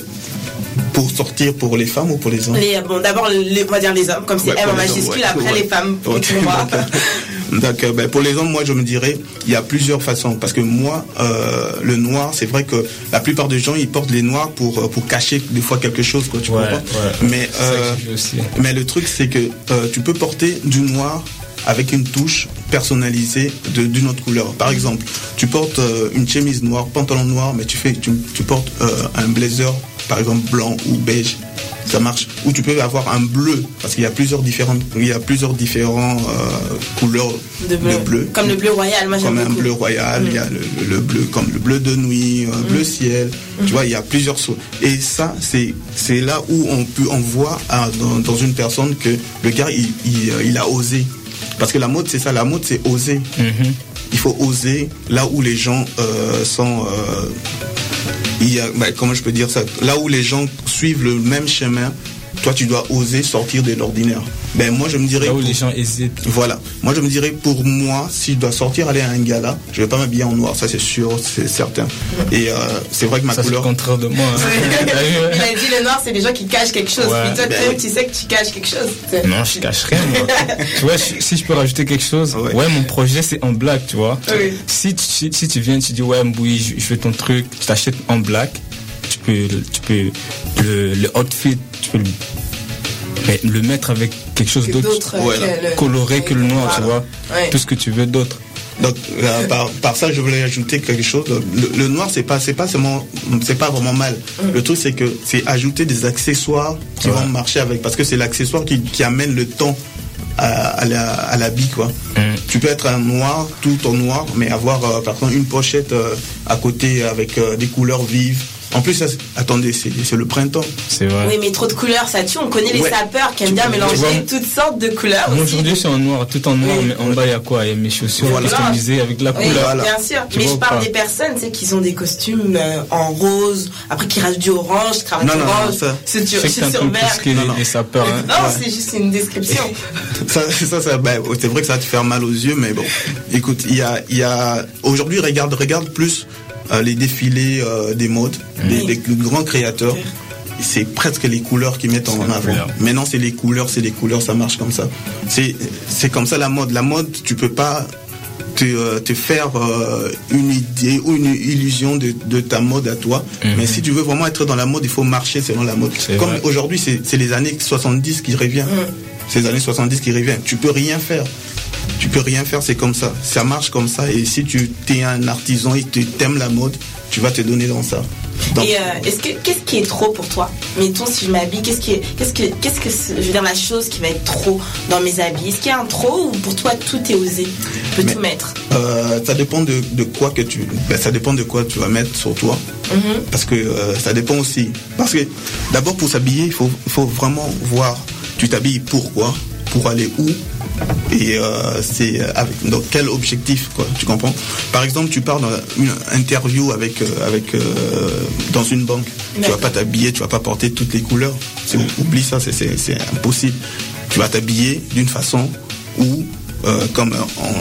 pour sortir pour les femmes ou pour les hommes Les, bon, d'abord, les, on va dire les hommes, comme c'est Ouais, M en majuscule, ouais. après Ouais. les femmes, euh, ben, pour les hommes, moi je me dirais, il y a plusieurs façons. Parce que moi, euh, le noir, c'est vrai que la plupart des gens, ils portent les noirs pour, euh, pour cacher des fois quelque chose, quoi, tu Ouais, comprends ouais. Mais, euh, mais le truc, c'est que euh, tu peux porter du noir avec une touche personnalisée d'une autre couleur. Par exemple, tu portes euh, une chemise noire, pantalon noir, mais tu fais, tu, tu portes euh, un blazer, par exemple blanc ou beige. Ça marche. Ou tu peux avoir un bleu, parce qu'il y a plusieurs différentes, il y a plusieurs différents euh, couleurs De bleu. Comme le bleu royal, moi j'aime comme un beaucoup. bleu royal, il y a le, le- le bleu comme le bleu de nuit, un bleu ciel. Tu vois, il y a plusieurs sortes. Et ça, c'est c'est là où on peut on voit ah, dans, dans une personne que le gars il, il, il a osé. Parce que la mode c'est ça, la mode c'est oser. Il faut oser là où les gens euh, sont. euh, il y a, bah, comment je peux dire ça? Là où les gens suivent le même chemin, toi tu dois oser sortir de l'ordinaire. Ben moi je me dirais. Là où pour- les gens hésitent. Voilà. Moi je me dirais pour moi, si je dois sortir aller à un gala, je vais pas m'habiller en noir, ça c'est sûr, c'est certain. Et euh, c'est vrai que ma Ça, c'est le couleur. contraire de moi. hein. Il a dit le noir, c'est des gens qui cachent quelque chose. Ouais. Puis toi, Ben tu sais que tu caches quelque chose. Non, je cache rien. moi. tu vois, je- si je peux rajouter quelque chose, ouais, mon projet c'est en black, tu vois. Oui. Si, tu, si, si tu viens, tu dis ouais, Mboui, je, je fais ton truc, tu t'achètes en black, peux, tu peux le, le outfit, tu peux le, le mettre avec quelque chose Que d'autre, coloré que le noir, tu vois. Ouais. Tout ce que tu veux d'autre. Donc euh, par, par ça je voulais ajouter quelque chose. Le, le noir c'est pas c'est pas seulement c'est pas vraiment mal. Le truc c'est que c'est ajouter des accessoires qui vont marcher avec parce que c'est l'accessoire qui, qui amène le temps à, à la à l'habit quoi. Tu peux être un noir tout en noir mais avoir euh, par exemple une pochette euh, à côté avec euh, des couleurs vives. En plus ça, c'est- attendez c'est c'est le printemps. C'est vrai. Oui, mais trop de couleurs, ça tue. On connaît les Ouais. sapeurs qui aiment bien mélanger vois, toutes sortes de couleurs. Moi aujourd'hui suis en noir, tout en noir, mais en bas il y a quoi? Il y a mes chaussures Voilà. customisées avec la Oui, couleur. bien sûr. Tu mais vois je parle pas? des personnes, tu sais, qui ont des costumes euh, en rose, après qui rajoutent du orange, cravate Non, non, non, orange, c'est sur, que vert. plus que les, les sapeurs. hein. Non, c'est juste une description. ça, ça, ça, ben, c'est vrai que ça va te faire mal aux yeux, mais bon. Écoute, il y a, il y a, aujourd'hui, regarde, regarde plus les défilés euh, des modes, des, des grands créateurs. C'est presque les couleurs qu'ils mettent en avant. Maintenant, c'est les couleurs, c'est les couleurs, ça marche comme ça. C'est, comme ça la mode. La mode, tu peux pas te, euh, te faire euh, une idée ou une illusion de, de ta mode à toi. Mais si tu veux vraiment être dans la mode, il faut marcher selon la mode. Comme aujourd'hui, c'est les années 70 qui reviennent. C'est les années 70 qui reviennent. Tu peux rien faire. Tu peux rien faire, c'est comme ça. Ça marche comme ça. Et si tu es un artisan et tu aimes la mode, tu vas te donner dans ça. Donc, Et euh, est-ce que qu'est-ce qui est trop pour toi? Mettons si je m'habille, qu'est-ce qui est, qu'est-ce que qu'est-ce que je veux dire la chose qui va être trop dans mes habits? Est-ce qu'il y a un trop ou pour toi tout est osé? Tu peux tout mettre euh, ça dépend de, de quoi que tu, ben, ça dépend de quoi tu vas mettre sur toi. Mhm. Parce que euh, ça dépend aussi. Parce que d'abord pour s'habiller, il faut, il faut vraiment voir. Tu t'habilles pourquoi? Pour aller où? Et euh, c'est avec dans quel objectif quoi Tu comprends? Par exemple, tu pars dans une interview avec euh, avec euh, dans une banque. Tu vas pas t'habiller, tu vas pas porter toutes les couleurs. Oublie ça, c'est- impossible. Tu vas t'habiller d'une façon où euh, comme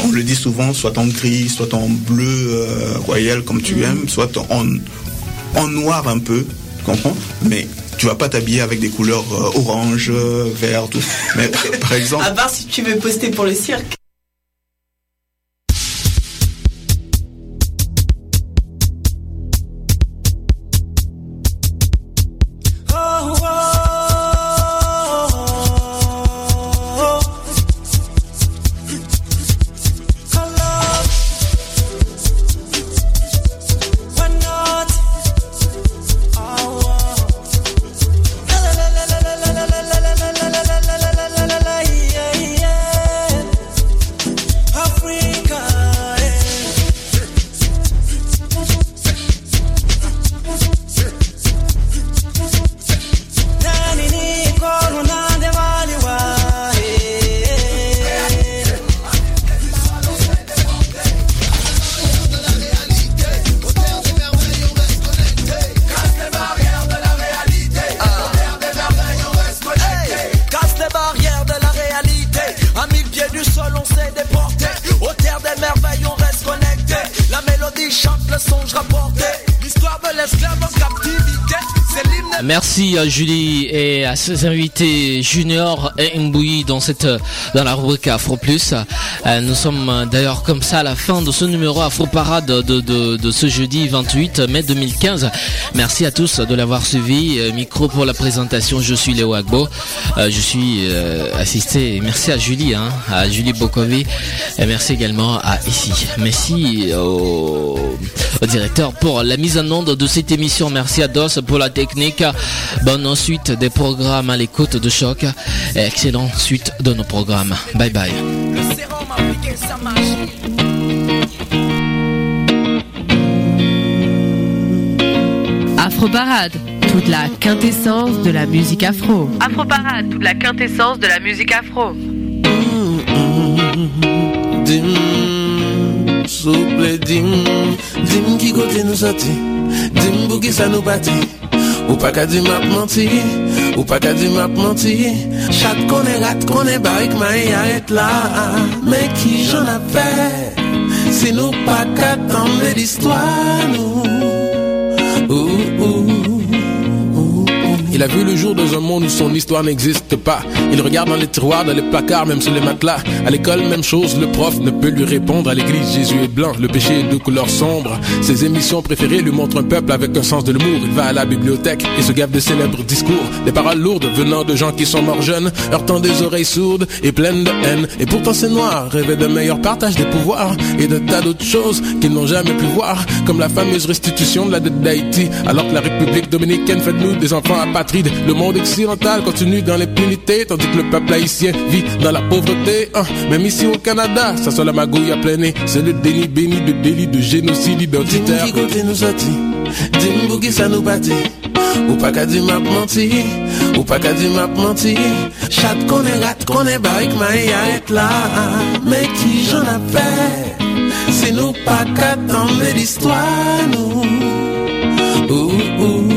on, on le dit souvent, soit en gris, soit en bleu euh, royal comme tu aimes, soit en, en noir un peu, tu comprends? Mais tu vas pas t'habiller avec des couleurs euh, orange, euh, vert, tout. Mais par exemple, À part si tu veux poster pour le cirque. Invités Junior et dans cette dans la rubrique Afro Plus. Euh, Nous sommes d'ailleurs comme ça à la fin de ce numéro Afro Parade de, de, de ce jeudi 28 mai 2015. Merci à tous de l'avoir suivi. Euh, Micro pour la présentation, je suis Léo Agbo. Euh, je suis assisté. Merci à Julie, hein, à Julie Bokovi. Et merci également à ici. Merci au, au directeur pour la mise en onde de cette émission. Merci à DOS pour la technique. Bonne suite des programmes à l'écoute de choc. Et excellente suite de nos programmes. Bye bye. Le sérum appliqué, ça marche. Afro Parade, toute la quintessence de la musique afro. Afro Parade, toute la quintessence de la musique afro. Dim, souple dim Dim ki kote nou soti Dim pou ki sa nou pati Ou pa ka di map manti Ou pa ka di map manti Chat konen rat konen barik ma e aret la Men ki jan apè Si nou pa ka l'histoire nou Il a vu le jour dans un monde où son histoire n'existe pas. Il regarde dans les tiroirs, dans les placards, même sur les matelas. À l'école, même chose, le prof ne peut lui répondre. À l'église, Jésus est blanc, le péché est de couleur sombre. Ses émissions préférées lui montrent un peuple avec un sens de l'humour. Il va à la bibliothèque et se gave de célèbres discours. Des paroles lourdes venant de gens qui sont morts jeunes, heurtant des oreilles sourdes et pleines de haine. Et pourtant c'est noir, rêver d'un meilleur partage des pouvoirs et de tas d'autres choses qu'ils n'ont jamais pu voir, comme la fameuse restitution de la dette d'Haïti, alors que la République dominicaine fait de nous des enfants Le monde occidental continue dans l'impunité, tandis que le peuple haïtien vit dans la pauvreté. Hein. Même ici au Canada, ça sent la magouille à plein nez. C'est le déni béni de délit de génocide identitaire. Dim ki kote nou soti Dim pou ki sa nou pati Ou pa ka di map manti Ou pa ka di map manti Chat konen rat konen barik ma e aret la Men ki jan apè Si nou pa ka tande l'histoire nou Ou ou Au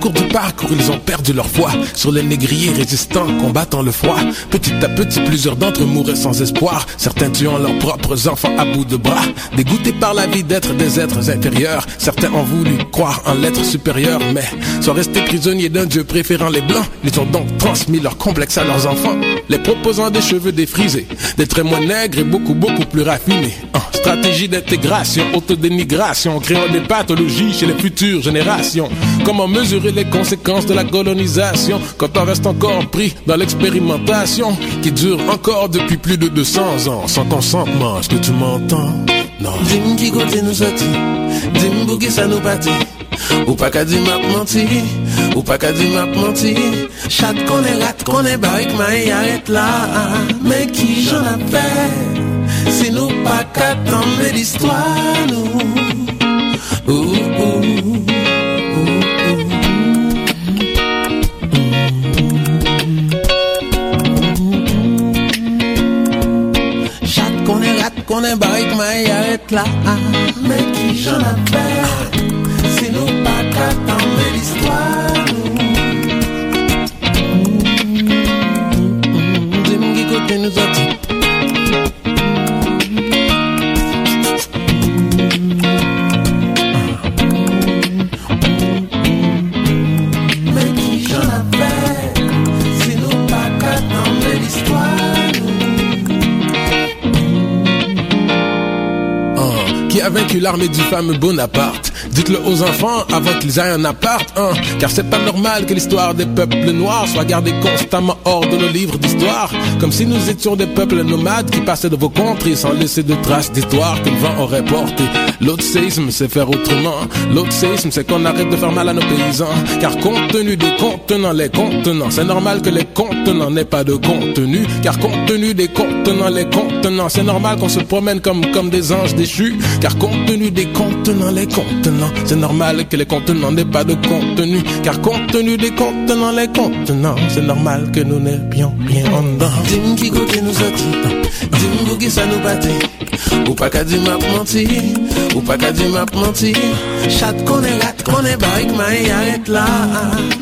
cours du parcours, ils ont perdu leur foi sur les négriers résistants combattant le froid. Petit à petit, plusieurs d'entre eux mouraient sans espoir. Certains tuant leurs propres enfants à bout de bras. Dégoûtés par la vie d'être des êtres inférieurs, certains ont voulu croire en l'être supérieur, mais sont restés prisonniers d'un dieu préférant les blancs. Ils ont donc transmis leur complexe à leurs enfants, les proposant des cheveux défrisés, des moins nègres et beaucoup beaucoup plus raffinés. Stratégie d'intégration, autodénigration, créant des pathologies chez les futures générations. Comment mesurer les conséquences de la colonisation quand on reste encore pris dans l'expérimentation qui dure encore depuis plus de 200 ans. Sans consentement Est-ce que tu m'entends? Non. Dim ki kote nou soti Dim pou ki sa nou pati Ou pa ka di map manti Ou pa ka di map manti Chat konen rat konen barik ma e aret la Men ki jan apè Si nou pa ka tande l'histoire nou Ou konen rat konen barik ma e aret la Men ki jan apè Si nou pa ka tande l'histoire vaincu l'armée du fameux Bonaparte. Dites-le aux enfants avant qu'ils aillent en appart, hein, car c'est pas normal que l'histoire des peuples noirs soit gardée constamment hors de nos livres d'histoire, comme si nous étions des peuples nomades qui passaient de vos contrées sans laisser de traces d'histoire que le vent aurait porté. L'autre séisme, c'est faire autrement. L'autre séisme, c'est qu'on arrête de faire mal à nos paysans, car compte tenu des contenants, les contenants, c'est normal que les contenants n'aient pas de contenu, car compte tenu des contenants, les contenants, c'est normal qu'on se promène comme, comme des anges déchus, car compte tenu des contenants, les contenants, c'est normal que les contenants n'aient pas de contenu, car compte tenu des contenants, les contenants, c'est normal que nous n'ayons rien en dedans. Dis-moi qui nous sortit Dis-moi qui ça nous battait. Ou pas qu'à menti Ou pas qu'à dire m'a menti Chat qu'on est rat qu'on est barrique ma arrête là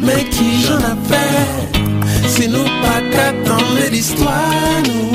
Mais qui j'en a fait Si nous pas qu'à attendre l'histoire nous.